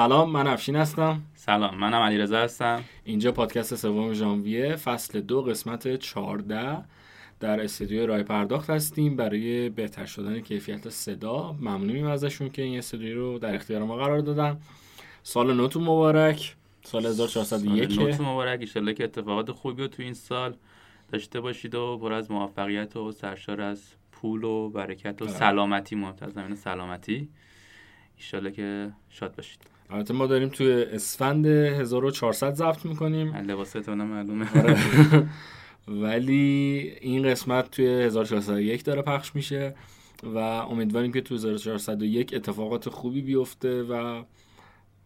سلام من افشین هستم. سلام منم علیرضا هستم. اینجا پادکست سوم ژانویه فصل دو قسمت 14 در استودیو رای پرداخت هستیم. برای بهتر شدن کیفیت صدا ممنونیم ازشون که این استودیو رو در اختیار ما قرار دادن. سال نوتون مبارک. سال 1401 سال نوتون مبارک. ان که اتفاقات خوبی رو تو این سال داشته باشید و پر از موفقیت و سرشار از پول و برکت و آره. سلامتی مهمتر از زمین سلامتی. ایشالله که شاد باشید. البته ما داریم توی اسفند 1400 ضبط می‌کنیم. لباستون معلومه. آره. ولی این قسمت توی 1401 داره پخش میشه و امیدواریم که توی 1401 اتفاقات خوبی بیفته و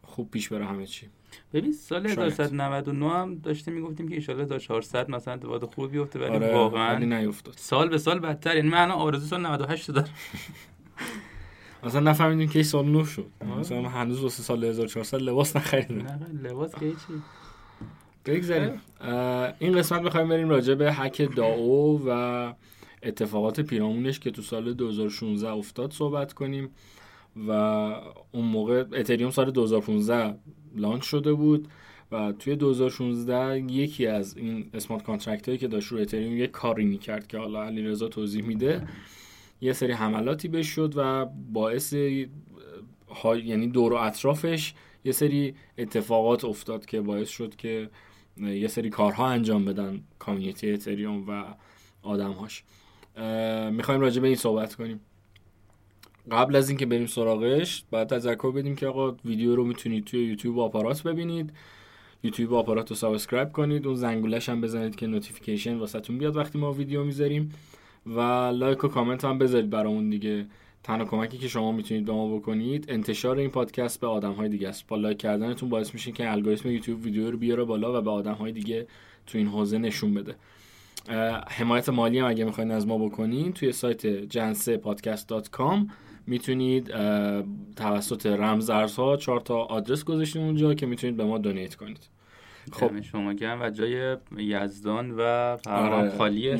خوب پیش بره همه چی. ببین سال 1999 هم داشتیم می‌گفتیم که ان 1400 مثلا اتفاقات خوبی بیفته ولی آره واقعا نیفتاد. سال به سال بدتر. یعنی من آرزو سال 98 دارم. مثلا نفهمیدیم که سال نو شد. مثلا هنوز واسه سال 1400 لباس نخریدیم نه لباس که چی بگذاریم. این قسمت می‌خوایم بریم راجع به hack DAO و اتفاقات پیرامونش که تو سال 2016 افتاد صحبت کنیم و اون موقع اتریوم سال 2015 launch شده بود و توی 2016 یکی از این smart contract هایی که داشت رو اتریوم یه کاری می‌کرد که حالا علیرضا توضیح میده. یه سری حملاتی بهش شد و باعث یعنی دور و اطرافش یه سری اتفاقات افتاد که باعث شد که یه سری کارها انجام بدن community اتریوم و آدمهاش. می‌خوایم راجع به این صحبت کنیم. قبل از اینکه بریم سراغش باید تذکر بدیم که آقا ویدیو رو می‌تونید توی یوتیوب آپارات ببینید. یوتیوب آپارات رو subscribe کنید. اون زنگولش هم بزنید که notification واسهتون بیاد وقتی ما ویدیو می‌ذاریم. و like و کامنت هم بذارید برامون دیگه. تنها کمکی که شما می‌تونید به ما بکنید انتشار این پادکست به آدم های دیگه است. با like کردنتون باعث میشه که الگوریتم یوتیوب ویدیو رو بیاره بالا و به آدم های دیگه تو این حوزه نشون بده. حمایت مالی هم اگه می‌خواین از ما بکنین توی سایت جنسیس پادکست می‌تونید توسط رمز ارزها چهار تا آدرس گذاشتیم اونجا که می‌تونید به ما donate کنید. خب. شما گرم و جای یزدان و آره. خالی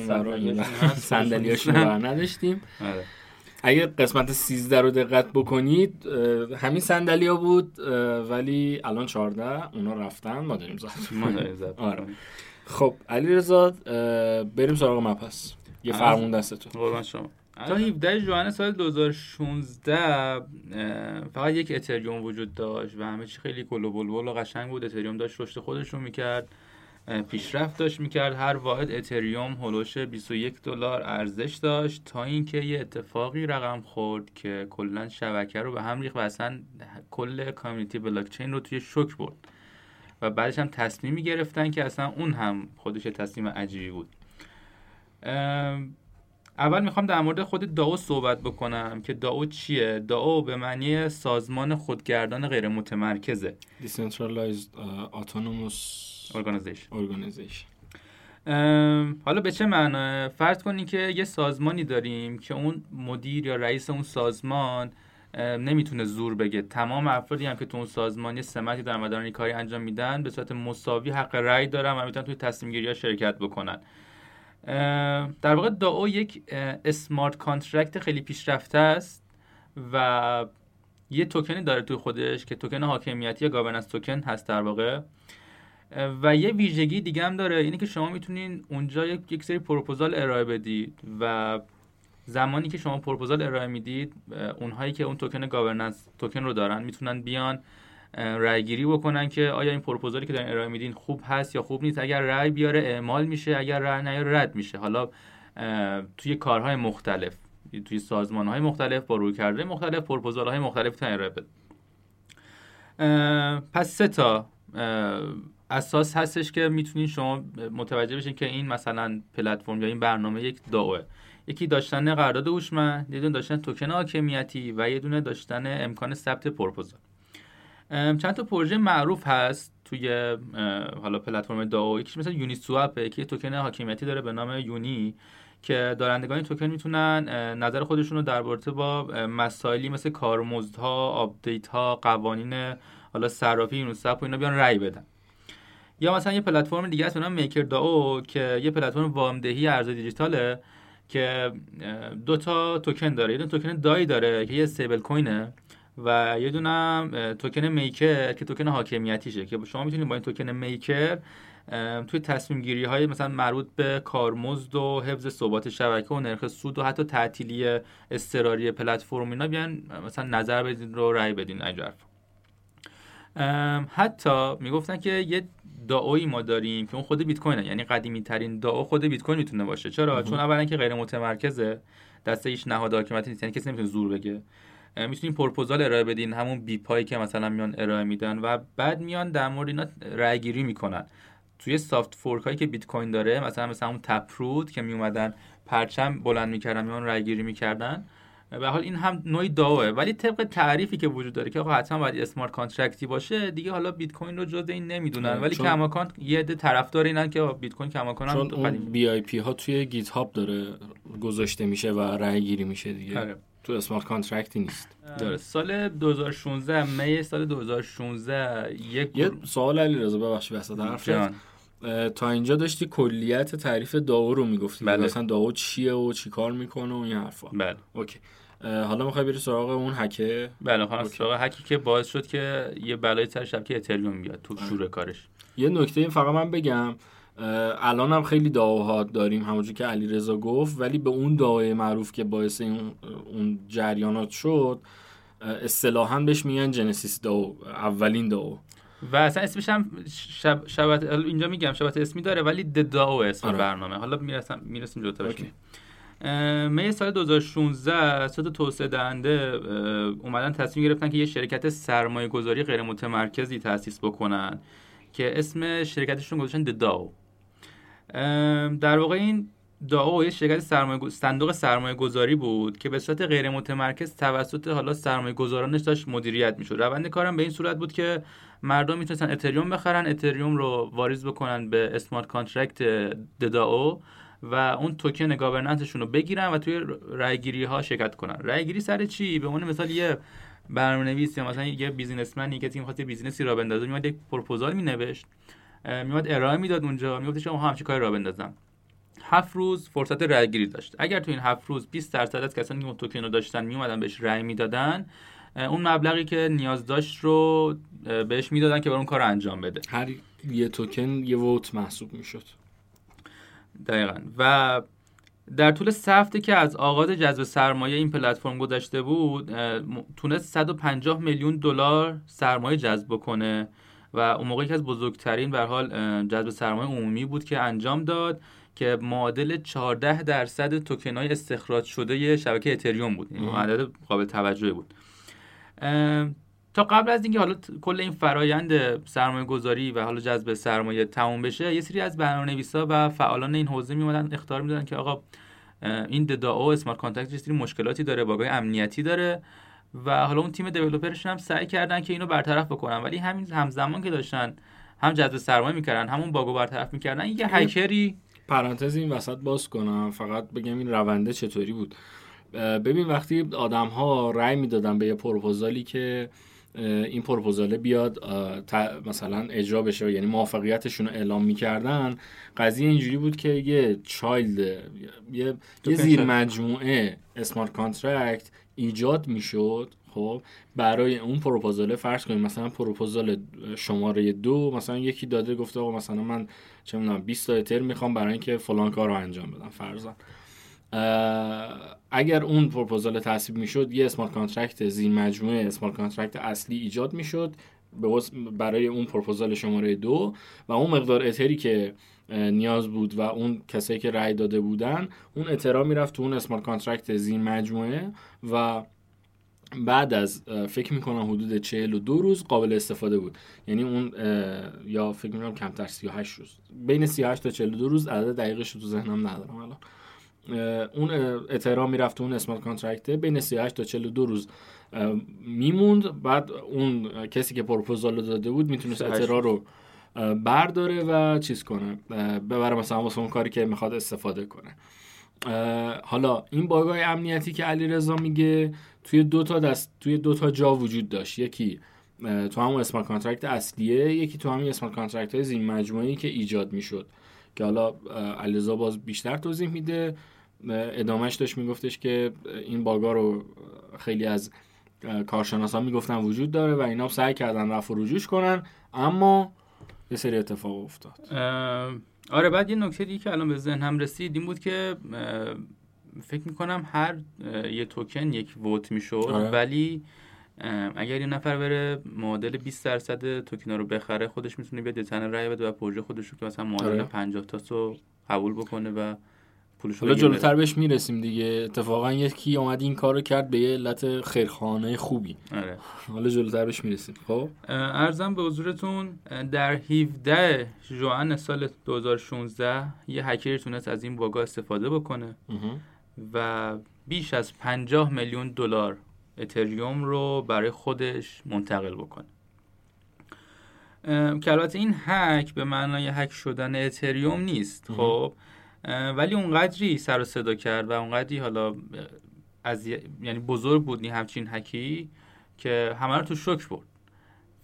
صندلیاشون رو نداشتیم آره. اگه قسمت 13 رو دقت بکنید همین صندلیا بود ولی الان 14 اونا رفتن ما داریم زد. ما داریم زد. آره. خب علی رضا بریم سراغ مپس یه فرمون دستتون قربان شما. تا 17 ژوئن سال 2016 فقط یک اتریوم وجود داشت و همه چی خیلی کلو بلبل و قشنگ بود. اتریوم داشت رشد خودش رو می‌کرد پیشرفت داشت می‌کرد. هر واحد اتریوم هلوش 21 دلار ارزش داشت تا اینکه یه اتفاقی رقم خورد که کلا شبکه رو به هم ریخت و اصلا کل کامیونیتی بلاکچین رو توی شوک برد. و بعدش هم تصمیمی گرفتن که اصلا اون هم خودش تصمیم عجیبی بود. اول می‌خوام در مورد خود داو صحبت بکنم که داو چیه؟ داو به معنی سازمان خودگردان غیر متمرکزه Decentralized uh, Autonomous Organization. حالا به چه معنی؟ فرض کنید که یه سازمانی داریم که اون مدیر یا رئیس اون سازمان نمی‌تونه زور بگه. تمام افرادی هم که تو اون سازمان یه سمتی دارن و دارن کاری انجام میدن به صورت مساوی حق رأی دارن و می‌تونن توی تصمیم گیری ها شرکت بکنن. در واقع DAO یک smart contract خیلی پیشرفته است و یه توکنی داره توی خودش که توکن حاکمیتی یا governance token هست در واقع. و یه ویژگی دیگه هم داره اینه که شما می‌تونین اونجا یک سری پروپوزال ارائه بدید و زمانی که شما پروپوزال ارائه می‌دید اونهایی که اون توکن governance token رو دارن می‌تونن بیان رای گیری بکنن که آیا این پروپوزالی که دارین ارائه میدین خوب هست یا خوب نیست؟ اگر رای بیاره اعمال میشه اگر رای نیاره رد میشه. حالا توی کارهای مختلف توی سازمان های مختلف با روی کرده مختلف پروپوزال های مختلف تا ارائه بده. پس سه تا اساس هستش که می‌تونین شما متوجه بشین که این مثلا پلتفرم یا این برنامه یک داوه یکی داشتن قرارداد هوشمند یه دونه داشتن توکن حاکمیتی و یه دونه داشتن امکان ثبت پروپوزال. چند تا پروژه معروف هست توی حالا پلتفرم داو یکیش مثل یونی سواپ که توکن حاکمیتی داره به نام یونی که دارندگان توکن می‌تونن نظر خودشون رو در رابطه با مسائلی مثل کارمزدها، آپدیت ها، قوانین حالا صرافی Uniswap و اینا بیان رأی بدن. یا مثلا یه پلتفرم دیگه هست به نام MakerDAO که یه پلتفرم وامدهی ارز دیجیتاله که دو تا توکن داره. یه توکن DAI داره که یه stablecoin ه. و یه دونم توکن Maker که توکن حاکمیتیشه که شما می‌تونید با این توکن Maker توی تصمیم گیری های مثلا مربوط به کارمزد و حفظ ثبات شبکه و نرخ سود و حتی تعطیلی اضطراری پلتفرم اینا بیان مثلا نظر بدین رو رأی بدین اینجا حتی می‌گفتن که یه داوی ما داریم که اون خود بیت کوینه یعنی قدیمی ترین داو خود بیت کوین می‌تونه باشه. چرا؟ چون اولا که غیر متمرکزه دسته هیچ نهاد حاکمیتی نیست یعنی کسی نمی‌تونه زور بگه. می‌تونین پروپوزال ارائه بدین همون بی پایی که مثلا میان ارائه میدن و بعد میان در مورد اینا رأی گیری می‌کنن. توی soft fork هایی که بیت کوین داره مثلا مثلا اون Taproot که میومدن پرچم بلند می‌کردن میان رأی گیری می‌کردن. به حال این هم نوعی DAO ه. ولی طبق تعریفی که وجود داره که آقا حتما باید smart contract ی باشه دیگه حالا بیت کوین رو جز این نمی‌دونن. ولی کماکان یه عده طرفدار اینن که بیت کوین کماکان چون اون BIP ها توی GitHub داره گذاشته میشه و رأی گیری میشه دیگه. آره. تو smart contract ی نیست. داره سال 2016 می سال 2016 یک یه سوال علی رضا ببخشید وسط حرفت. تا اینجا داشتی کلیت تعریف داو رو می‌گفتی. بله. مثلا داو چیه و چیکار می‌کنه و این حرفا. بله. اوکی. حالا می‌خوای بری سراغ اون هکه؟ بله خواهم سراغ هکی که باعث شد که یه بلای سر شبکه اتریوم بیاد تو شور کارش. یه نکته این فقط من بگم. الان هم خیلی دعواها داریم همونجور که علی رضا گفت ولی به اون دعوای معروف که باعث این اون جریانات شد اصطلاحا بهش میگن جنسیس داو اولین داو و اصلا اسمش هم شب... شبت اینجا میگم شبت اسمی داره ولی داو اسم آره. برنامه. حالا می‌رسم می‌رسیم جلوتر می سال 2016 سه توسعه دهنده اومدن تصمیم گرفتن که یه شرکت سرمایه گذاری غیر متمرکزی تأسیس بکنن که اسم شرکتشون گذاشتن داو در واقع این DAO یه شرکت سرمایه صندوق سرمایه گذاری بود که به صورت غیر متمرکز توسط حالا سرمایه گذارانش داشت مدیریت می‌شد. روند کارم به این صورت بود که مردم می‌تونستن اتریوم بخرن اتریوم رو واریز بکنن به smart contract The DAO و اون توکن governance شون رو بگیرن و توی رایگیری ها شرکت کنن. رایگیری سر چی؟ به عنوان مثال یه برنامه‌نویس یا مثلا یه businessman ی که می‌خواد بیزینسی راه بندازه میاد یک پروپوزال مینوشت. میاد ارائه می‌داد اونجا. می‌گفت شما همچین کاری را بندازم. هفت روز فرصت رأی گیری داشت. اگر تو این هفت روز 20 درصد از کسانی که اون توکن رو داشتن میومدن بهش رأی می‌دادن اون مبلغی که نیاز داشت رو بهش می‌دادن که بر اون کار انجام بده. هر یه توکن یه ووت محسوب می‌شد. دقیقا. و در طول سفته که از آغاز جذب سرمایه این پلتفرم گذشته بود تونست 150 میلیون دلار سرمایه جذب کنه و اون موقع که از بزرگترین به حال جذب سرمایه عمومی بود که انجام داد که معادل 14 درصد توکن های استخراج شده شبکه اتریوم بود. این عدد قابل توجه بود. تا قبل از اینکه حالا کل این فرایند سرمایه گذاری و حالا جذب سرمایه تموم بشه یه سری از برنامه‌نویسا و فعالان این حوزه میومدن اخطار می‌دادن که آقا این The DAO smart contract یه سری مشکلاتی داره باگای امنیتی داره. و حالا اون تیم دیولپرشون هم سعی کردن که اینو برطرف بکنن. ولی همین همزمان که داشتن هم جذب سرمایه می‌کردن همون باگو برطرف می‌کردن یه هکری پرانتز این وسط باز کنم. فقط بگم این رونده چطوری بود. ببین وقتی آدم ها رأی می‌دادن به یه پروپوزالی که این پروپوزاله بیاد مثلا اجرا بشه یعنی موافقیتشون رو اعلام می‌کردن قضیه اینجوری بود که یه چایلد یه, یه زیر مجموعه smart contract ایجاد می‌شد خب برای اون پروپوزال فرض کنیم مثلا پروپوزال شماره دو مثلا یکی داده گفته آقا مثلا من چه می‌دونم 20 تا اتر می‌خوام برای اینکه فلان کار رو انجام بدم فرضاً. اگر اون پروپوزال تصویب می‌شد یه smart contract زیر مجموعه smart contract اصلی ایجاد می‌شد. برای اون پروپوزال شماره دو و اون مقدار اتری که نیاز بود و اون کسایی که رأی داده بودن اون اترا می‌رفت تو اون smart contract زیر مجموعه و بعد از فکر می‌کنم حدود 42 روز قابل استفاده بود. یعنی اون یا فکر می‌کنم کمتر 38 روز. بین 38 تا 42 روز عدد دقیقش تو ذهنم ندارم الان. اون اترا می‌رفت اون smart contract ه بین 38 تا 42 روز. میموند. بعد اون کسی که پروپوزال داده بود می‌تونست اترا رو برداره و چیز کنه. ببره مثلا واسه اون کاری که می‌خواد استفاده کنه. حالا این باگای امنیتی که علیرضا میگه توی دو تا دست توی دو تا جا وجود داشت. یکی تو همون smart contract اصلیه یکی تو همین اسمارت کانترکت های زین مجموعی که ایجاد می‌شد. که حالا علیرضا باز بیشتر توضیح میده. ادامهش داشت میگفتش که این باگا رو خیلی از کارشناسا می‌گفتن وجود داره و اینا سعی کردن رفع و رجوعش کنن اما یه سری اتفاق افتاد آره بعد یه نکته دیگه که الان به ذهن هم رسید این بود که فکر می‌کنم هر یه توکن یک ووت می‌شد آره. ولی اگر یه نفر بره معادل 20 درصد توکن رو بخره خودش می‌تونه بیاد تن رای بده و پروژه خودش رو که مثلا معادل آره. 50 تا رو قبول بکنه و پولش حالا جلوتر بهش می‌رسیم دیگه. اتفاقا یکی اومد این کارو کرد به یه علت خیرخانه خوبی. آره. حالا جلوتر بهش می‌رسیم. خب؟ ارزم به حضورتون در 17 ژوئن سال 2016 یه هکری تونست از این باگا استفاده بکنه و بیش از 50 میلیون دلار اتریوم رو برای خودش منتقل بکنه. که البته این هک به معنای هک شدن اتریوم نیست. خب؟ ولی اونقدری سر و صدا کرد و اونقدری حالا از یعنی بزرگ بود این همچین هکی که همه رو تو شک برد.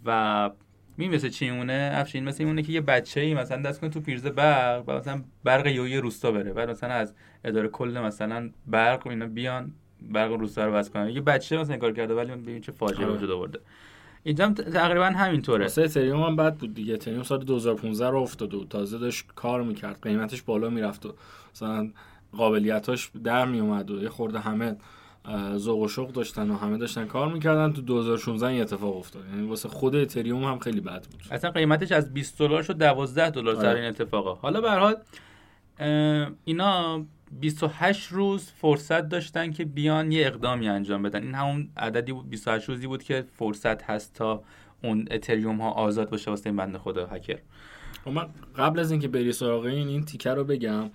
و می مثل چی اونه افشین مثل اونه که یه بچه ای مثلا دست کنه تو پیرزه برق و مثلا برق یه روستا بره. بعد مثلا از اداره کل مثلا برق و اینا بیان برق روستا رو بس کنن. یه بچه مثلا کار کرده ولی ببین چه فاجعه آره. وجود آورده. اینجا هم تقریبا همینطوره. واسه اتریوم هم بد بود دیگه. اتریوم سال 2015 رو افتاد و تازه داشت کار می‌کرد. قیمتش بالا می‌رفت و مثلا قابلیتاش در میومد و یه خورده همه ذوق و شوق داشتن و همه داشتن کار می‌کردن. تو 2016 این اتفاق افتاد. یعنی واسه خود اتریوم هم خیلی بد بود. اصلا قیمتش از 20 دلار شد 12 دلار سر آره. این اتفاقا. حالا به حال اینا 28 روز فرصت داشتن که بیان یه اقدامی انجام بدن. این همون عددی بود 28 روزی بود که فرصت هست تا اون اتریوم ها آزاد باشه واسه این بنده خدا هکر خب من قبل از اینکه بری سراغ این این تیکه رو بگم.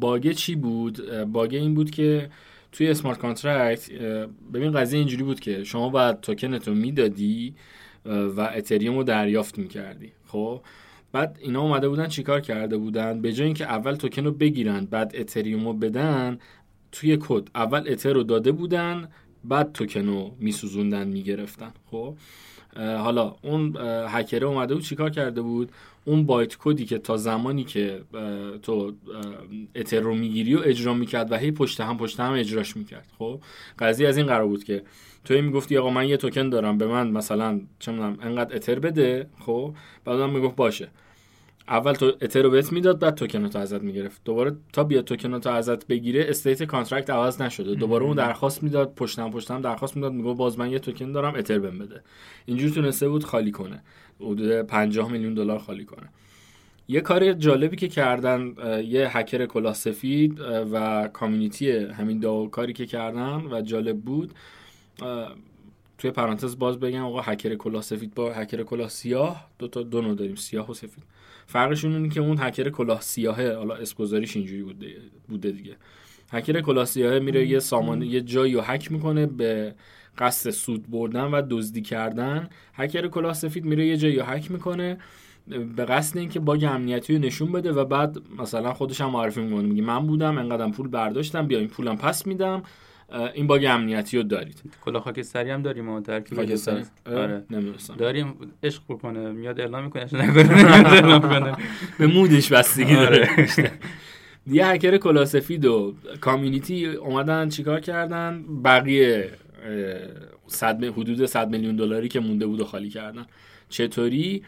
باگه چی بود؟ باگه این بود که توی smart contract ببین قضیه اینجوری بود که شما باید توکنت رو می‌دادی و اتریوم رو دریافت می‌کردی. خب؟ بعد اینا اومده بودن چیکار کرده بودن؟ به جای اینکه اول توکن رو بگیرن بعد اتریوم رو بدن توی کد اول اتر رو داده بودن بعد توکن رو میسوزوندن می‌گرفتن. خب حالا اون هکره اومده بود چیکار کرده بود؟ اون bytecode ی که تا زمانی که تو اتر رو می‌گیری و اجرا می‌کرد و هی پشت هم پشت هم اجراش می‌کرد. خب قضیه از این قرار بود که توی می‌گفتی آقا من یه توکن دارم به من مثلا چه انقدر اتر بده خب بعدا می‌گفت باشه. اول تو اتر رو بهت می‌داد بعد توکن تو ازت می‌گرفت. دوباره تا بیا توکن تو ازت بگیره state contract عوض نشده. دوباره اون درخواست می‌داد پشتم پشتم درخواست می‌داد میگه باز من یه توکن دارم اتر بهم بده. اینجور تونسته بود خالی کنه. حدود 50 میلیون دلار خالی کنه. یه کار جالبی که کردن یه هکر کلاه سفید و کامیونیتی همین دو کاری که کردن و جالب بود. توی پرانتز باز بگم آقا هکر کلاه سفید با هکر کلاه سیاه دو تا دو نوع داریم سیاه و سفید. فرقشون اینه که اون هکر کلاه سیاهه حالا اسپوزاریش اینجوری بوده بوده دیگه. هکر کلاه سیاهه میره یه سامان یه جایی رو هک می‌کنه به قصد سود بردن و دزدی کردن. هکر کلاه سفید میره یه جایی رو هک می‌کنه به قصد اینکه باگ امنیتی رو نشون بده و بعد مثلا خودش هم معرفی می‌کنه میگه من بودم انقدرم پول برداشتم بیا این پولم پس میدم. این باگ امنیتی رو دارید. کلا خاکستری هم داریم ما ترکیب خاکستری آره. نمی‌دونستم. داریم. عشق بکنه. میاد اعلام می‌کنه. نکنه. به مودش بستگی داره. آره. یه هکر کلا سفید و community اومدن چیکار کردن؟ بقیه صد حدود 100 میلیون دلاری که مونده بود و خالی کردن. چطوری؟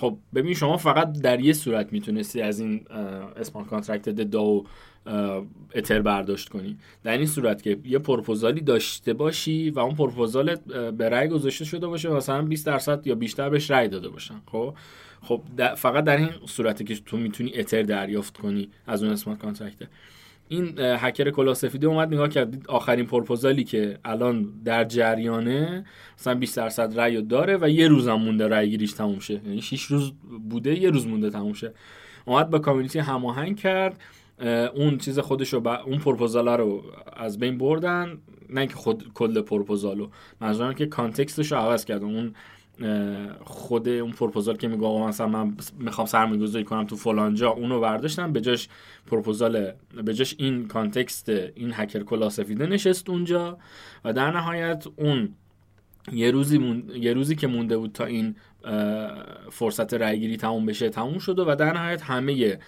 خب ببین شما فقط در یه صورت می‌تونستی از این smart contract DAO اتر برداشت کنی. در این صورت که یه پروپوزالی داشته باشی و اون پروپوزال به رأی گذاشته شده باشه مثلا 20 درصد یا بیشتر بهش رأی داده باشن خب؟ خب فقط در این صورتی که تو می‌تونی اتر دریافت کنی از اون smart contract. این هکر کلاه سفیده اومد نگاه کرد آخرین پروپوزالی که الان در جریانه مثلا 20 درصد رأی داره و یه روزم مونده رأی گیریش تموم شه. یعنی 6 روز بوده یه روز مونده تموم شه. اومد با community هماهنگ کرد. اون چیز خودش رو اون پروپوزال رو از بین بردن نه اینکه خود کل پروپوزالو. منظورم که context ش عوض کرد. اون خود اون پروپوزال که میگه آقا مثلا من می‌خوام سرمایه‌گذاری کنم تو فلان جا اونو برداشتن به جاش پروپوزال به جاش این context این هکر کلاه سفیده نشست اونجا و در نهایت اون یه روزی, یه روزی که مونده بود تا این فرصت رأیگیری تموم بشه تموم شد و در نهایت همه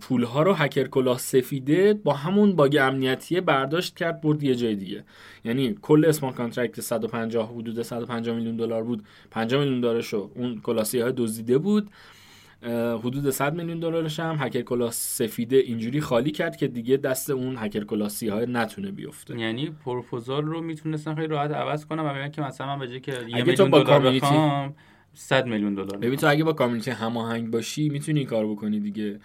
پول ها رو هکر کلاه سفیده با همون باگ امنیتی برداشت کرد برد یه جای دیگه. یعنی کل smart contract 150 حدود 150 میلیون دلار بود. 50 میلیون دلارشو اون کلاه سیاهه دزدیده بود. حدود 100 میلیون دلارش هم هکر کلاه سفیده اینجوری خالی کرد که دیگه دست اون هکر کلاه سیاهه نتونه بیفته. یعنی پروپوزال رو می‌تونستن خیلی راحت عوض کنم و که مثلا من به جای که یه میلیون دلار بخوام 100 میلیون دلار ببین تو اگه با community هماهنگ باشی می‌تونی این کار بکنی دیگه.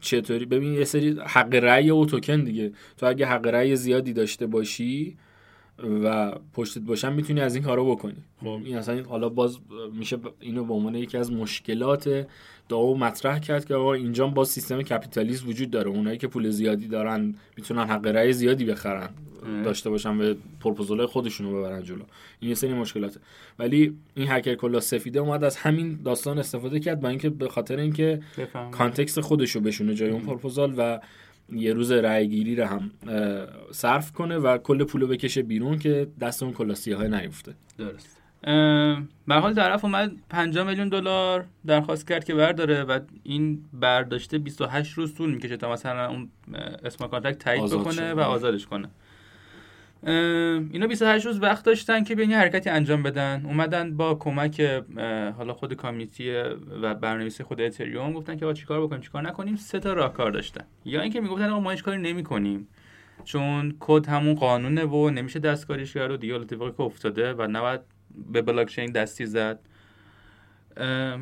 چطوری؟ ببین یه سری حق رأی و توکن دیگه. تو اگه حق رأی زیادی داشته باشی و پشتت باشن می‌تونی از این کارو بکنی. خب این اصلا حالا باز میشه اینو به عنوان یکی از مشکلات داو مطرح کرد که آقا اینجا با سیستم کپیتالیسم وجود داره. اونایی که پول زیادی دارن می‌تونن حق رأی زیادی بخرن. داشته باشن و پروپوزال خودشون رو ببرن جلو. این یه سری مشکلاته. ولی این هکر کلا سفیده اومد از همین داستان استفاده کرد با اینکه به خاطر اینکه contract خودش رو بشونه جای اون پروپوزال و یه روز رای گیری رو هم صرف کنه و کل پولو بکشه بیرون که دست اون کلاه سیاهه نیفته. درست. به حال طرف اومد 5 میلیون دلار درخواست کرد که برداره و این برداشته 28 روز طول می‌کشه تا مثلا اون smart contract تایید بکنه و آزادش کنه. اینا 28 روز وقت داشتن که بیان حرکتی انجام بدن. اومدن با کمک حالا خود community و برنامه‌نویسی خود اتریوم گفتن که آقا چیکار بکنیم چیکار نکنیم؟ سه تا راهکار داشتن. یا اینکه می‌گفتن آقا ما هیچ کاری نمی‌کنیم. چون کد همون قانونه و نمیشه دستکاریش کرد و دیگه اتفاقی که افتاده و نباید به بلاک چین دستی زد.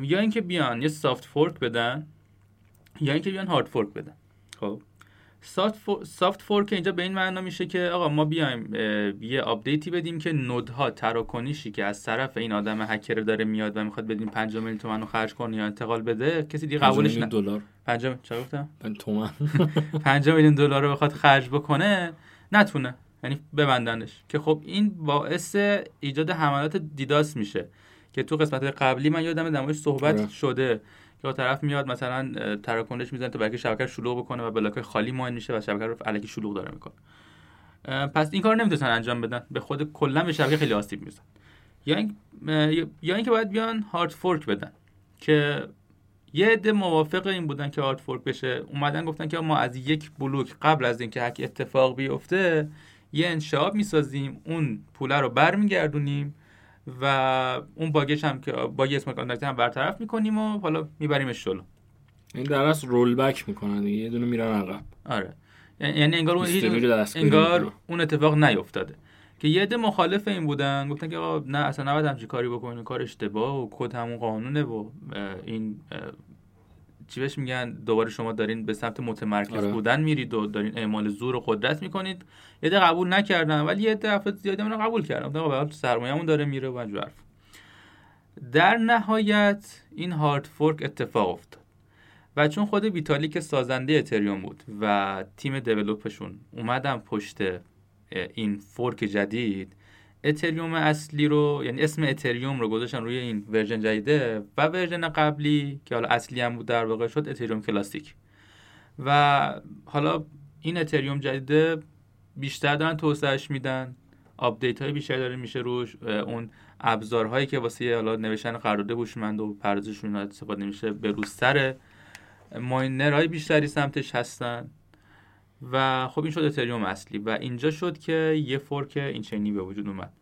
یا اینکه بیان یه soft fork بدن یا اینکه بیان hard fork بدن. خب. soft fork اینجا به این معنا میشه که آقا ما بیایم یه آپدیتی بدیم که node ها تراکنشی که از طرف این آدم هکر داره میاد و می‌خواد این 5 میلیون تومن رو خرج کنه یا انتقال بده کسی دیگه قبولش نه. دلار. 5 چه گفتم؟ تومن. 5 میلیون دلار رو بخواد خرج بکنه نتونه. یعنی ببندنش. که خب این باعث ایجاد حملات DDoS میشه. که تو قسمت قبلی من یادم در صحبت آره. شده. یا طرف میاد مثلا تراکنش می‌زنه تا بلکه شبکه شلوغ بکنه و بلاک خالی mine میشه و شبکه رو الکی شلوغ داره می‌کنه. پس این کار نمی‌تونن انجام بدن. به خود کلا به شبکه خیلی آسیب میزنن یا این یا اینکه باید بیان hard fork بدن. که یه عده موافق این بودن که hard fork بشه. اومدن گفتن که ما از یک بلوک قبل از اینکه هک اتفاق بیفته یه انشعاب می‌سازیم اون پوله رو برمیگردونیم و اون باگش هم که باگ smart contract هم برطرف می‌کنیم و حالا میبریمش جلو. این در اصل roll back می‌کنن یه دونه میرن عقب. آره. یعنی انگار اون انگار اون اتفاق نیفتاده. که یه عده مخالف این بودن گفتن که آقا نه اصلا نباید همچین کاری بکنین کار اشتباه و کد همون قانونه و این چی بهش میگن؟ دوباره شما دارین به سمت متمرکز آره. بودن میرید و دارین اعمال زور و قدرت می‌کنید. یه ده قبول نکردن ولی یه ده افراد زیادی من قبول کردن. به حال سرمایه‌مون داره میره و حرف در نهایت این هارد فورک اتفاق افتاد. و چون خود ویتالیک که سازنده اتریوم بود و تیم develop شون اومدن پشت این fork جدید اتریوم اصلی رو یعنی اسم اتریوم رو گذاشتن روی این version جدیده و version قبلی که حالا اصلی هم بود در واقع شد اتریوم کلاسیک و حالا این اتریوم جدیده بیشتر دارن توسعهش میدن آپدیت های بیشتر داره میشه روش اون ابزارهایی که واسه حالا نوشتن قرارداد هوشمند و پردازششون استفاده میشه به‌روزتر ماینرهای بیشتری سمتش هستن. و خب این شد اتریوم اصلی و اینجا شد که یه فورک این چینی به وجود اومد.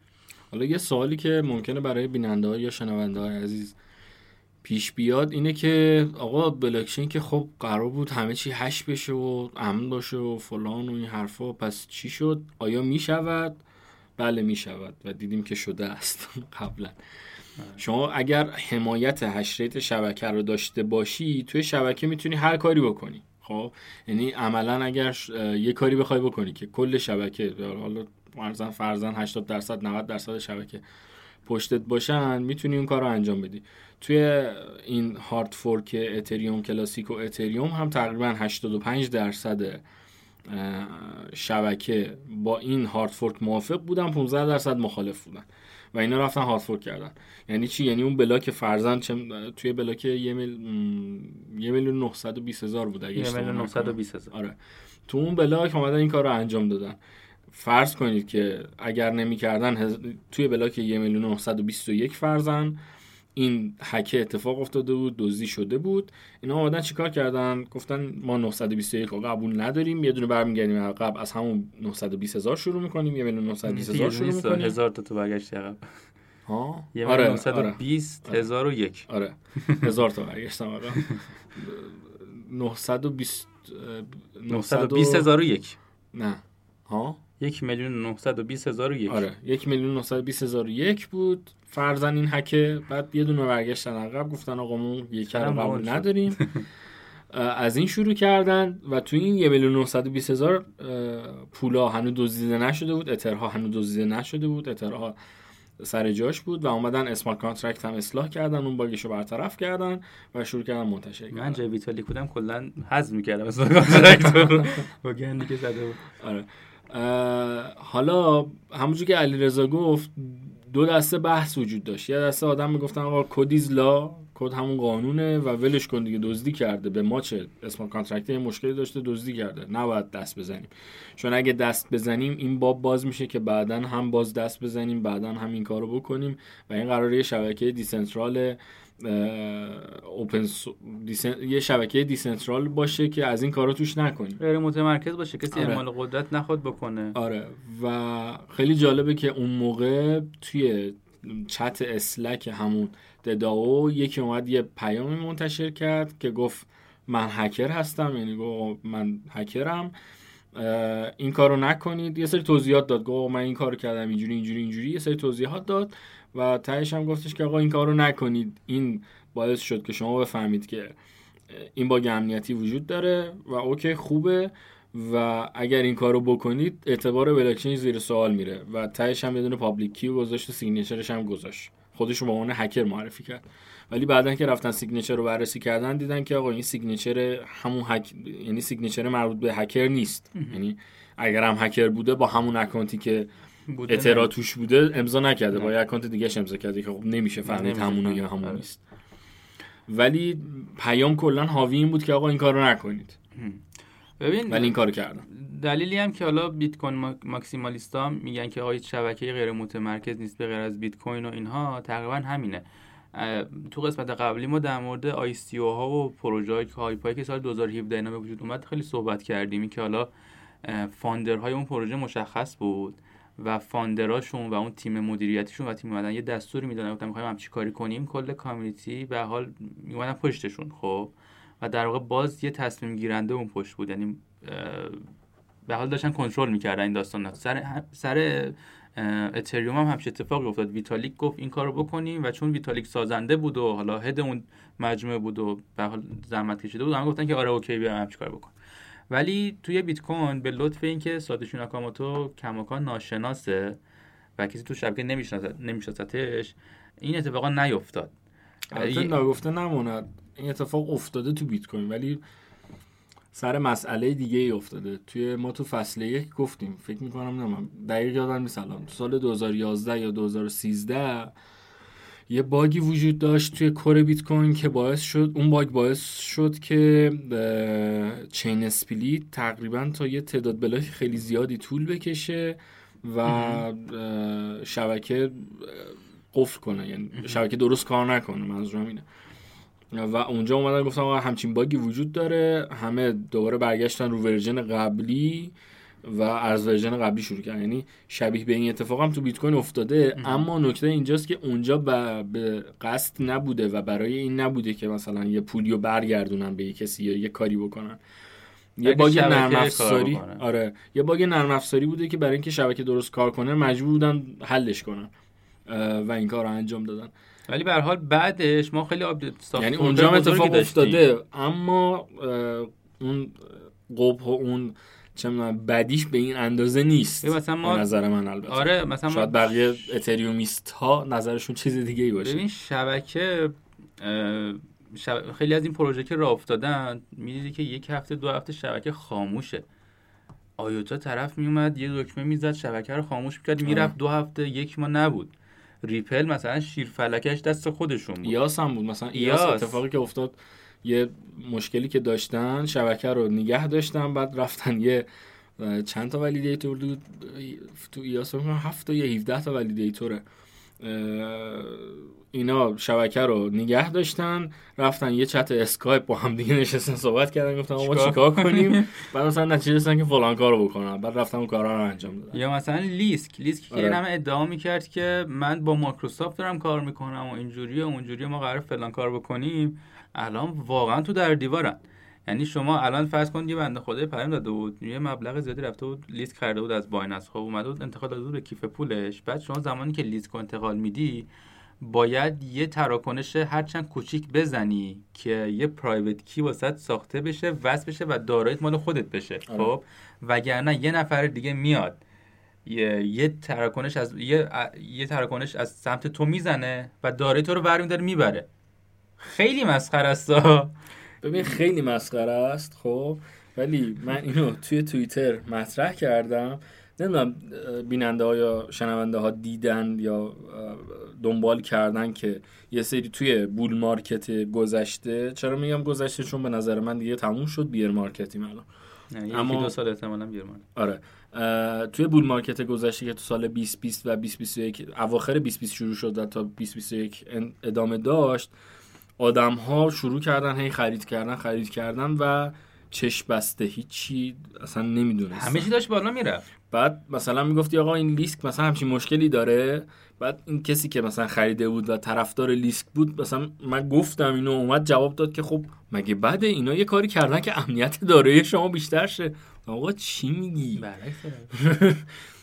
حالا یه سوالی که ممکنه برای بیننده یا شنونده های عزیز پیش بیاد اینه که آقا بلاکچین که خب قرار بود همه چی hash بشه و امن باشه و فلان و این حرفا پس چی شد؟ آیا می شود بله می شود و دیدیم که شده است قبلا. شما اگر حمایت hash rate شبکه رو داشته باشی توی شبکه می‌تونی هر کاری بکنی. خب یعنی عملا اگر یه کاری بخوای بکنی که کل شبکه حالا فرضا فرضا 80 درصد 90 درصد شبکه پشتت باشن می‌تونی اون کار رو انجام بدی. توی این hard fork اتریوم کلاسیک و اتریوم هم تقریبا 85 درصد شبکه با این hard fork موافق بودن 15 درصد مخالف بودن. و اینا رفتن hard fork کردن. یعنی چی؟ یعنی اون بلاک فرضا چم... توی بلاک یه میل یه میلیون 920 هزار بود اگه میلیون 920 هزار. آره. تو اون بلاک اومدن این کار رو انجام دادن. فرض کنید که اگر نمی‌کردن هز... توی بلاک یه میلیون 921 فرضا این حکه اتفاق افتاده بود دزدی شده بود. اینا اومدن چیکار کردن؟ گفتن ما 921 رو قبول نداریم. یه دونه برمیگردیم عقب از همون 920 هزار شروع می‌کنیم. یه میلیون 920 هزار شروع می‌کنیم. هزار تا تو برگشتی عقب. ها؟ یه آره 920 آره. هزار و یک. آره. هزار تا برگشتم آقا 920 920 هزار و یک. نه. ها؟ یک میلیون 920 هزار و یک. آره. یک میلیون 920 هزار و یک بود. فرزن این حکه بعد یه دونه برگشتن عقب گفتن آقا ما یک رو قبول؟ نداریم. از این شروع کردن و تو این یه میلیون 920 هزار پولا هنوز دزدیده نشده بود اترها هنوز دزدیده نشده بود اترها سر جاش بود و اومدن smart contract هم اصلاح کردن اون باگش رو برطرف کردن و شروع کردن منتشر من کردن. جای ویتالیک بودم کلا حذف می‌کردم smart contract رو. با گندی که زده بود. آره. حالا همونجور که علیرضا گفت دو دسته بحث وجود داشت. یه دسته آدم می‌گفتن آقا code is law کد همون قانونه و ولش کن دیگه دزدی کرده. به ما چه smart contract یه مشکلی داشته دزدی کرده. نباید دست بزنیم. چون اگه دست بزنیم این باب باز میشه که بعدا هم باز دست بزنیم بعدا هم این کارو بکنیم و این قراره شبکه decentral open یه شبکه decentral باشه که از این کارا توش نکنیم غیر متمرکز باشه کسی آره. اعمال قدرت نخواد بکنه. آره. و خیلی جالبه که اون موقع توی چت اسلک همون د DAO یکی اومد یه پیامی منتشر کرد که گفت من هکر هستم یعنی گفت من هکرم این کارو نکنید. یه سری توضیحات داد. گفت من این کارو کردم اینجوری اینجوری اینجوری. یه سری توضیحات داد. و تهش هم گفتش که آقا این کارو نکنید. این باعث شد که شما بفهمید که این باگ امنیتی وجود داره و okay خوبه و اگر این کارو بکنید اعتبار بلاکچین زیر سوال میره و تهش هم یه دونه public key و گذاشت و signature ش هم گذاشت. خودش رو به عنوان هکر معرفی کرد. ولی بعدا که رفتن signature رو بررسی کردن دیدن که آقا این signature همون هک یعنی signature مربوط به هکر نیست. یعنی اگر هم هکر بوده با همون اکانتی که بوده اطلاع نه. توش بوده امضا نکرده. با یه اکانت دیگه امضا کرده که خب نمیشه فهمید همونه فهمید. یا همون آره. نیست ولی پیام کلا حاوی این بود که آقا این کارو نکنید ببین ولی این کارو کردن دلیلی هم که حالا بیت کوین ما- maximalist ا میگن که آقا هیچ شبکه غیر متمرکز نیست به غیر از بیت کوین و اینها تقریبا همینه تو قسمت قبلی ما در مورد ICO ها و پروژه های hype ای که سال 2017 اینا به وجود اومد خیلی صحبت کردیم این که حالا founder های اون پروژه مشخص بود و founder اشون و اون تیم مدیریتیشون و تیم اومدن. یه دستوری می‌دادن گفتن می‌خوایم همچی کاری کنیم. کل community به حال میومدن پشتشون خب. و در واقع باز یه تصمیم گیرنده اون پشت بود. یعنی به حال داشتن کنترل می‌کردن این داستان سر سر اتریوم هم همچین اتفاقی افتاد. ویتالیک گفت این کارو بکنیم و چون ویتالیک سازنده بود و حالا head اون مجموعه بود و به حال زحمت کشیده بود همه گفتن که آره okay بیا همچین کار بکن ولی توی بیت کوین به لطف اینکه ساتوشی ناکاموتو کماکان ناشناسه و کسی تو شبکه نمیشناستش این اتفاقا نیفتاد. البته ناگفته نموند. این اتفاق افتاده تو بیت کوین ولی سر مسئله دیگه ای افتاده. توی ما تو فصل یک گفتیم. فکر می‌کنم نمیم دقیق یادم نیست الان. تو سال 2011 یا 2013 یه باگی وجود داشت توی core بیت کوین که باعث شد اون باگ باعث شد که chain split تقریبا تا یه تعداد block خیلی زیادی طول بکشه و شبکه قفل کنه یعنی شبکه درست کار نکنه منظورم اینه. و اونجا اومدن گفتم آقا همچین باگی وجود داره همه دوباره برگشتن رو version قبلی. و version قبلی شروع کردن. یعنی شبیه به این اتفاق هم تو بیت کوین افتاده اما نکته اینجاست که اونجا به قصد نبوده و برای این نبوده که مثلا یه پولیو برگردونن به یه کسی یا یه کاری بکنن. یه باگ نرم افزاری. آره. یه باگ نرم افزاری بوده که برای اینکه شبکه درست کار کنه مجبور بودن حلش کنن و این کار رو انجام دادن. ولی به هر حال بعدش ما خیلی update یعنی اونجا اتفاق. افتاده اما اون قبح و اون چه بدیش به این اندازه نیست. مثلا ما- به نظر من البته. آره مثلا ما شاید بقیه اتریومیست ها نظرشون چیز دیگه ای باشه. ببین شبکه شب- خیلی از این پروژه که راه افتادن می‌دیدی که یک هفته دو هفته شبکه خاموشه. آیوتا طرف میومد یه دکمه می‌زد شبکه رو خاموش می‌کرد می‌رفت. دو هفته یک ماه نبود. ریپل مثلا شیر فلکش دست خودشون بود. EOS هم بود. مثلا EOS EOS. اتفاقی که افتاد یه مشکلی که داشتن شبکه رو نگه داشتن بعد رفتن یه چند تا validator بود تو EOS هفت تا یا 17 تا validator ه. اینا شبکه رو نگه داشتن رفتن یه چت اسکایپ با هم دیگه نشستن صحبت کردن گفتن ما چیکار کنیم؟ بعد مثلا نتیجه رسیدن که فلان کارو بکنن بعد رفتن اون کارا رو انجام دادن. یا مثلا لیسک لیسک که آره. همه ادعا می‌کرد که من با مایکروسافت دارم کار می‌کنم و اینجوری و اونجوری ما قرار فلان کار بکنیم. الان واقعا تو در دیوارن. یعنی شما الان فرض کن یه بنده خدای پیام داده بود یه مبلغ زیادی رفته بود لیسک کرده بود از بایننس. خب اومده بود انتقال داده بود به کیف پولش. بعد شما زمانی که لیسک رو انتقال میدی باید یه تراکنش هرچند کوچیک بزنی که یه پرایوت کی واسط ساخته بشه وصل بشه و دارایت مال خودت بشه. آره. خب؟ وگرنه یه نفر دیگه میاد. یه, یه تراکنش از یه, یه تراکنش از سمت تو می‌زنه و دارای تو رو برمیداره می‌بره. خیلی مسخره است. ببین خیلی مسخره است خب. ولی من اینو توی توییتر مطرح کردم. نمی‌دونم بیننده ها یا شنونده ها دیدن یا دنبال کردن که یه سری توی bull market گذشته چرا میگم گذشته؟ چون به نظر من دیگه تموم شد bear market یم الان. اما- دو سال احتمالاً bear market آره. اه، توی bull market گذشته که تو سال 2020 و 2021 اواخر 2020 شروع شد و تا 2021 ان- ادامه داشت آدم ها شروع کردن هی خرید کردن خرید کردن و چش بسته. هیچی اصلا نمی‌دونست. همه چی داشت بالا می‌رفت. بعد مثلا می‌گفتی آقا این لیسک مثلا همچین مشکلی داره. بعد این کسی که مثلا خریده بود و طرفدار لیسک بود مثلا من گفتم اینو اومد جواب داد که خب مگه بده؟ اینا یه کاری کردن که امنیت دارایی شما بیشتر شه. آقا چی میگی؟ برعکس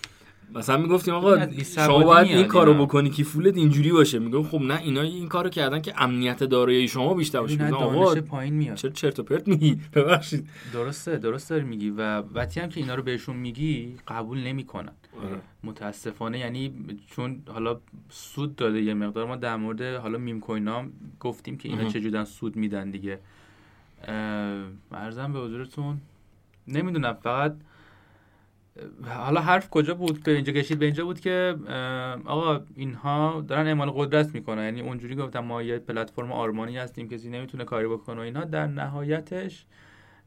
مثلا می‌گفتیم آقا شما باید این کارو. بکنی که فولت اینجوری باشه. میگم خب نه اینا این کارو کردن که امنیت دارایی شما بیشتر باشه. نه آقا پایین میاد. چرا چرت و پرت میگی؟ ببخشید. درسته درست داری میگی. و وقتی هم که اینا رو بهشون میگی قبول نمی‌کنن. آره. متاسفانه یعنی چون حالا سود داده یه مقدار ما در مورد حالا میم کوین ها هم گفتیم که اینا. چجوری سود میدن دیگه. ارزم به حضورتون نمی‌دونم فقط حالا حرف کجا بود به اینجا کشید؟ به اینجا بود که آقا اینها دارن اعمال قدرت می‌کنن. یعنی اونجوری گفتم ما یه پلتفرم آرمانی هستیم کسی نمی‌تونه کاری بکنه و اینها در نهایتش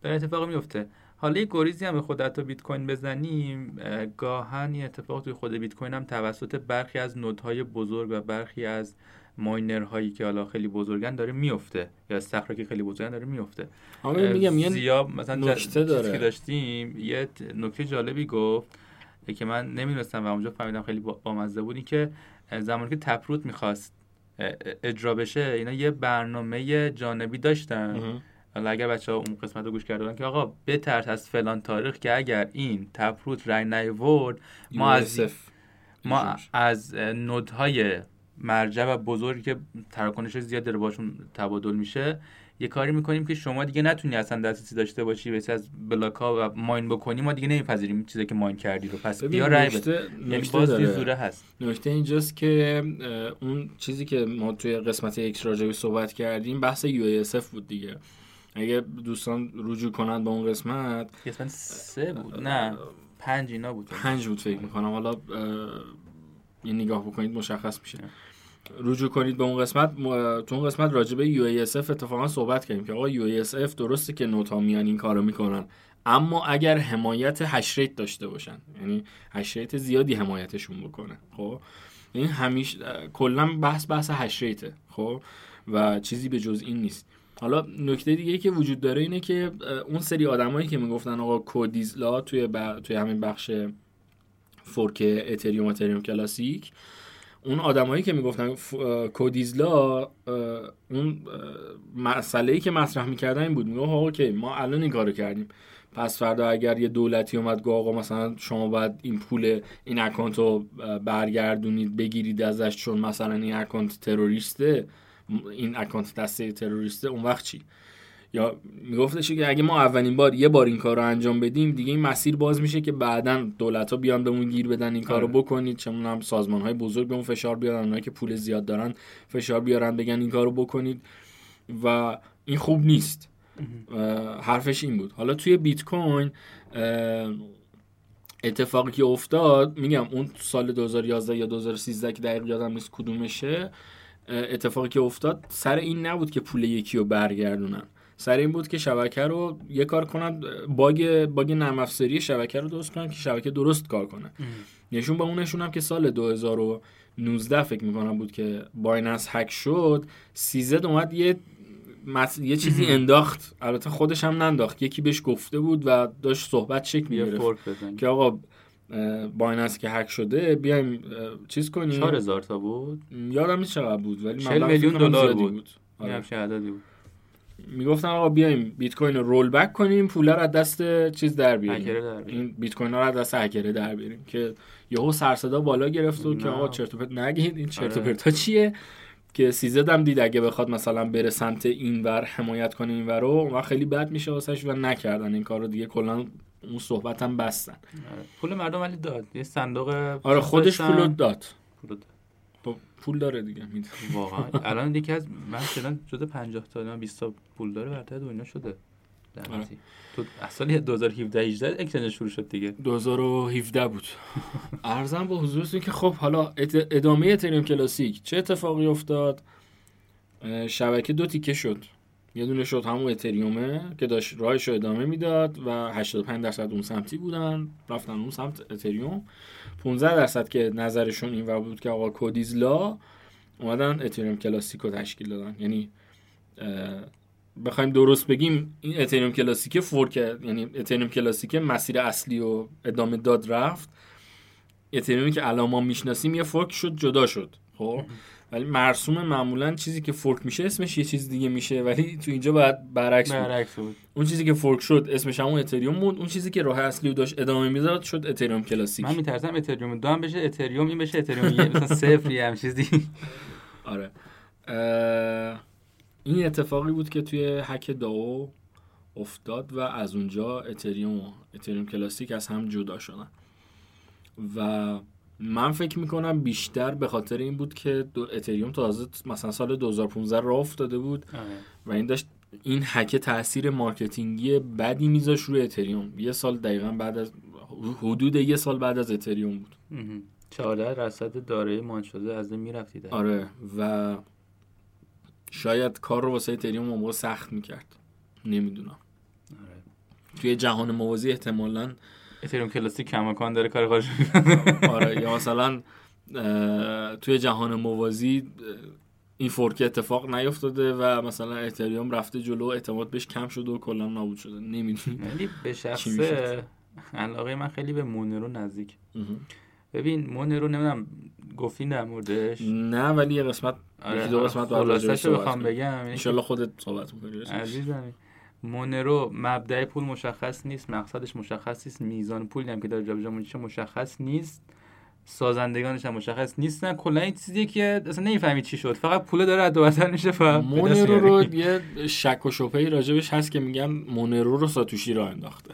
داره اتفاق میفته حالا یه گریزی هم به خود حتی بیت کوین بزنیم. اه، گاهن اتفاق توی خود بیت کوین هم توسط برخی از نودهای بزرگ و برخی از ماینر هایی که حالا خیلی بزرگن داره میفته یا استخراج که خیلی بزرگن داره میفته آقا میگم یه زیاب مثلا نکته داره. که داشتیم یه نکته جالبی گفت که من نمی‌دونستم و اونجا فهمیدم خیلی با- بامزه بود این که زمانی که تپروت می‌خواست اجرا بشه اینا یه برنامه جانبی داشتن. حالا اگر بچه ها اون قسمت رو گوش کرده بودن که آقا بترس از فلان تاریخ که اگر این تپروت رای نیورد ما از. ما. از نودهای مرجع و بزرگی که تراکنش زیاد داره باشون تبادل میشه یه کاری می‌کنیم که شما دیگه نتونی اصلا دسترسی داشته باشی به از بلاک ها و ماین بکنی ما دیگه نمیپذیریم چیزی که ماین کردی رو. پس بیا رای بده. یعنی باز. زوره هست. نکته اینجاست که اون چیزی که ما توی قسمت اکس راجعی صحبت کردیم بحث UASF بود دیگه. اگه دوستان رجوع کنند به اون قسمت قسمت سه بود نه پنج اینا بود. پنج بود فکر می‌کنم. حالا یه نگاه بکنید مشخص میشه. رجوع کنید به اون قسمت م- تو اون قسمت راجع به UASF اتفاقا صحبت کردیم که آقا UASF درسته که node ا میان این کارو می‌کنن اما اگر حمایت hash rate داشته باشن یعنی hash rate زیادی حمایتشون بکنه خب؟ این همیشه کلا بحث بحث hash rate ه خب؟ و چیزی به جز این نیست. حالا نکته دیگه که وجود داره اینه که اون سری آدمایی که می‌گفتن آقا code is law توی ب... توی همین بخش fork اتریوم اتریوم کلاسیک اون آدمایی که می‌گفتن code is law اون مسئله ای که مطرح می‌کردن این بود. میگه okay ما الان این کارو کردیم. پس فردا اگر یه دولتی اومد گفت آقا مثلا شما باید این پول این اکانت رو برگردونید بگیرید ازش چون مثلا این اکانت تروریسته این اکانت دسته تروریسته اون وقت چی؟ یا میگفتش که اگه ما اولین بار یه بار این کار رو انجام بدیم دیگه این مسیر باز میشه که بعدا دولت ها بیان بهمون گیر بدن این کار رو آره. بکنید. چه هم سازمان های بزرگ به اون فشار بیارن اونایی که پول زیاد دارن فشار بیارن بگن این کار رو بکنید. و این خوب نیست. حرفش این بود. حالا توی بیت کوین اتفاقی که افتاد میگم اون سال 2011 یا 2013 که دقیق یادم نیست کدومشه اتفاقی که افتاد سر این نبود که پول یکی رو برگردونن. سر این بود که شبکه رو یه کار کنن باگ باگ نرم افزاری شبکه رو درست کنن که شبکه درست کار کنه. نشون به اون نشون هم که سال 19 فکر می‌کنم بود که بایننس هک شد سیزد اومد یه یه چیزی انداخت. البته خودش هم ننداخت. یکی بهش گفته بود و داشت صحبت شکل می‌گرفت که آقا بایننس که هک شده بیایم چیز کنیم. 4000 تا بود؟ یادم نیست چقدر بود ولی 40 میلیون دلار بود, بود. آره. بود. می‌گفتن آقا بیایم بیت کوین رو rollback کنیم پول رو از دست چیز در بیاریم. این بیت کوین رو از دست هکره در بیاریم که یهو سر صدا بالا گرفت و که آقا چرت و پرت نگید این چرت و آره. پرتا چیه؟ که CZ هم دید اگه بخواد مثلا بره سمت اینور حمایت کنه اینور رو و خیلی بد میشه واسش و نکردن این کار رو دیگه کلا اون صحبت هم بستن. آره. پول مردم ولی داد. یه صندوق آره خودش پول داد. خب، پول داره دیگه واقعا. الان یکی از من شدن جدا 50 تا 20 تا پول داره برتر دنیا شده. آره. تو اصلا 2017 18 اکسچنج شروع شد دیگه. 2017 بود. ارزم با حضورتون که خب حالا ادامه اتریوم کلاسیک. چه اتفاقی افتاد؟ شبکه دو تیکه شد. یه دونه شد همون اتریومه که داشت راهش رو ادامه می‌داد و 85 درصد اون سمتی بودن. رفتن اون سمت اتریوم. 15 درصد که نظرشون این بود که آقا code is law اومدن اتریوم کلاسیک رو تشکیل دادن. یعنی بخوایم درست بگیم این اتریوم کلاسیک fork یعنی اتریوم کلاسیک مسیر اصلی و ادامه داد رفت. اتریومی که الان ما می‌شناسیم یه fork شد جدا شد. خب؟ ولی مرسوم معمولا چیزی که fork میشه اسمش یه چیز دیگه میشه ولی تو اینجا باید برعکس بود. بود. اون چیزی که fork شد اسمش همون اتریوم بود. اون چیزی که راه اصلی داشت ادامه می‌داد شد اتریوم کلاسیک. من میترسم اتریوم دو هم بشه اتریوم این بشه اتریوم یه مثلا صفر هم چیزی. آره. این اتفاقی بود که توی هک DAO افتاد و از اونجا اتریوم اتریوم کلاسیک از هم جدا شدن. و من فکر می‌کنم بیشتر به خاطر این بود که خود اتریوم تازه مثلا سال 2015 راه افتاده بود آه. و این داشت این هک تاثیر marketing ی بدی میذاش روی اتریوم یه سال دقیقا بعد از حدود یه سال بعد از اتریوم بود. 14 درصد دارایی مان شده از این می‌رفتی آره. و شاید کار رو واسه اتریوم موقع سخت می‌کرد. نمی‌دونم. آره. توی جهان موازی احتمالا اتریوم کلاسیک کماکان داره کار خارج آره یا مثلا توی جهان موازی این فورک اتفاق نیفتاده و مثلا اتریوم رفته جلو اعتماد بهش کم شده و کلا نابود شده. نمی‌دونم. ولی به شخصه علاقه من خیلی به مونرو نزدیک. ببین مونرو نمی‌دونم گفتی در موردش نه ولی یه قسمت آره یکی دو قسمت بعد بخوام بگم ان خودت صحبت می‌کنی عزیزم. مونرو مبدع پول مشخص نیست مقصدش مشخص نیست میزان پولی هم که داره جابجا میشه مشخص نیست سازندگانش هم مشخص نیستن کلا این چیزی که اصلا نمی‌فهمی چی شد. فقط پول داره دو بدتر میشه فقط مونرو رو یه شک و شبهه راجبش هست که میگن مونرو رو ساتوشی را انداخته.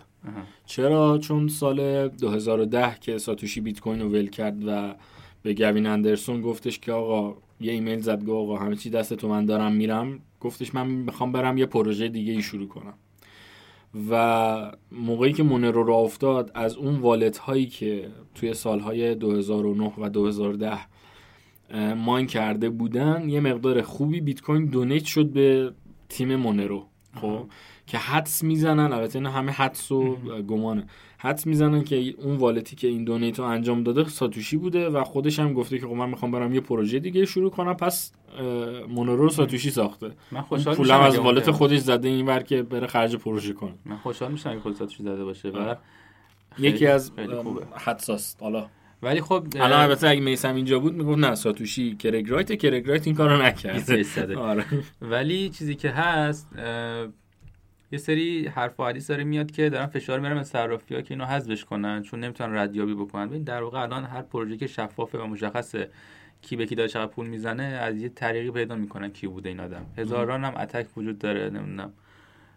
چرا؟ چون سال 2010 که ساتوشی بیت کوین رو ول کرد و به گوین اندرسون گفتش که آقا یه ایمیل زد گفت آقا همه چی دست تو من دارم میرم. گفتش من می‌خوام برم یه پروژه دیگه ای شروع کنم. و موقعی که مونرو را افتاد از اون والت هایی که توی سالهای 2009 و 2010 ماین کرده بودن یه مقدار خوبی بیت کوین دونیت شد به تیم مونرو. خب؟ که حدس می‌زنن البته این همه حدس و گمانه. حدس می‌زنن که اون والتی که این دونیتو انجام داده ساتوشی بوده و خودش هم گفته که خب من می‌خوام برم یه پروژه دیگه شروع کنم پس مونورو ساتوشی ساخته. من خوشحال پولم از والت خودش زده این ور که بره خرج پروژه کنه. من خوشحال میشم اگه خود ساتوشی زده باشه و یکی از حدساست حالا. ولی خب الان البته اگه میسم اینجا بود می‌گفت نه ساتوشی کرگرایت کرگرایت این کارو نکرد. آره. ولی چیزی که هست یه سری حرف و حدیث داره میاد که دارن فشار میارن به صرافی ها که اینو حذفش کنن چون نمی‌تونن ردیابی بکنن. ببین در واقع الان هر پروژه که شفافه و مشخصه کی به کی داره چقدر پول می‌زنه از یه طریقی پیدا می‌کنن کی بوده این آدم. هزاران هم اتک وجود داره نمی‌دونم.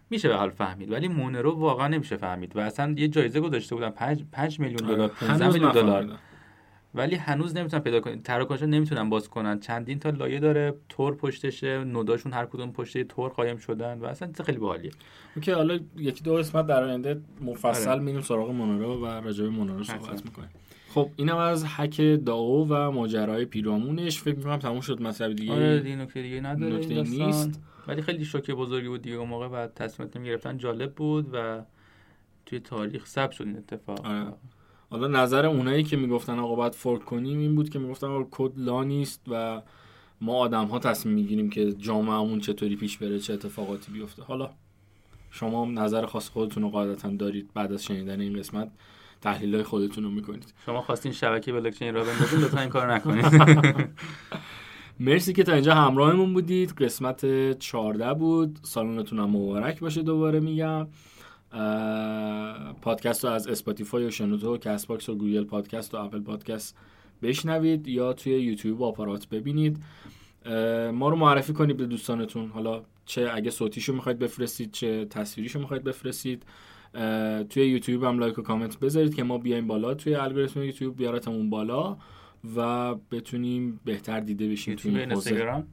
میشه به حال فهمید ولی مونرو واقعا نمیشه فهمید. و اصلا یه جایزه گذاشته بودن 5 میلیون دلار 15 میلیون دلار. ولی هنوز نمی‌تونن پیدا کنن. تراکنش نمی‌تونن باز کنن. چندین تا لایه داره. تور پشتشه. نوداشون هر کدوم پشته تور قایم شدن و اصلا خیلی باحالیه. اوکی حالا یکی دو قسمت در آینده مفصل آره. میریم سراغ مونورو و راجع به مونورو صحبت می‌کنیم. خب اینم از هک داو و ماجرای پیرامونش. فکر می‌کنم تموم شد مطلب دیگه. آره دیگه نکته دیگه نداره نکته نیست. ولی خیلی شوکه بزرگی بود دیگه اون موقع بعد تصمیمات گرفتن جالب بود و توی تاریخ ثبت شد این اتفاق. آره. حالا نظر اونایی که می‌گفتن آقا باید فورک کنیم این بود که می‌گفتن آقا کد لا نیست و ما آدم ها تصمیم می‌گیریم که جامعهمون چطوری پیش بره چه اتفاقاتی بیفته. حالا شما نظر خاص خودتون رو قاعدتا دارید بعد از شنیدن این قسمت تحلیل های خودتون رو می‌کنید. شما خواستین شبکه بلاکچین را بندازین لطفا این کار نکنید مرسی که تا اینجا همراهمون بودید. قسمت 14 بود. سال نوتون هم مبارک باشه دوباره میگم. پادکست رو از اسپاتیفای و شنوتو و کست باکس و گوگل پادکست و اپل پادکست بشنوید یا توی یوتیوب آپارات ببینید. ما رو معرفی کنید به دوستانتون. حالا چه اگه صوتیشو می‌خواید بفرستید چه تصویریشو می‌خواید بفرستید توی یوتیوب هم لایک و کامنت بذارید که ما بیایم بالا توی الگوریتم یوتیوب بیارتمون بالا و بتونیم بهتر دیده بشیم توی این اینستاگرام؟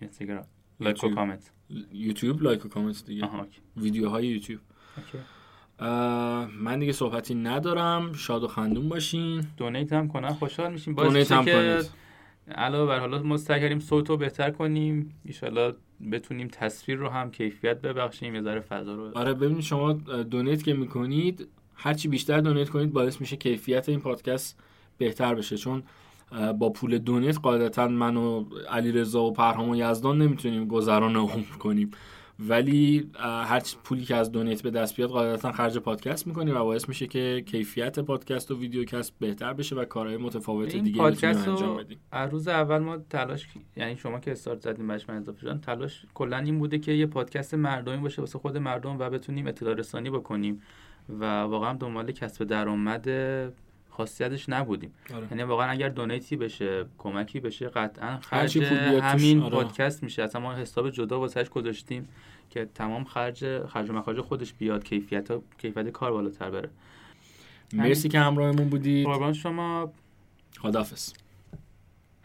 اینستاگرام. لایک و کامنت. یوتیوب لایک و کامنت دیگه. ویدیوهای یوتیوب. من دیگه صحبتی ندارم. شاد و خندون باشین. donate هم کنن خوشحال میشیم. باعث هم که علاوه بر حالا ما سعی کردیم صوت رو بهتر کنیم. الان بتونیم تصویر رو هم کیفیت ببخشیم. یه ذره فضا رو آره ببینید شما donate که می‌کنید هرچی بیشتر دونیت کنید باعث میشه کیفیت این پادکست بهتر بشه. چون با پول دونیت قاعدتا من و علی رضا و پرهام و یزدان نمی‌تونیم گذران عمر کنیم. ولی هر پولی که از دونیت به دست بیاد قاعدتا خرج پادکست می‌کنیم و باعث میشه که کیفیت پادکست و ویدیوکست بهتر بشه و کارهای متفاوت دیگه پادکست انجام بدیم. روز اول ما تلاش یعنی شما که استارت زدیم بهش من اضافه شدم تلاش کلا این بوده که یه پادکست مردمی باشه واسه خود مردم و بتونیم اطلاع رسانی بکنیم و واقعا دنبال کسب درآمد خاصیتش نبودیم. آره. یعنی واقعا اگر دونیتی بشه کمکی بشه قطعا خرج همین آره. پادکست میشه. اصلا ما حساب جدا واسهش گذاشتیم که تمام خرج خرج و مخارج خودش بیاد کیفیت کیفیت کار بالاتر بره. مرسی که همراهمون بودید. قربان شما. خدافظ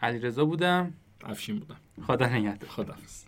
علیرضا بودم. افشین بودم. خدا نگهدار. خدافظ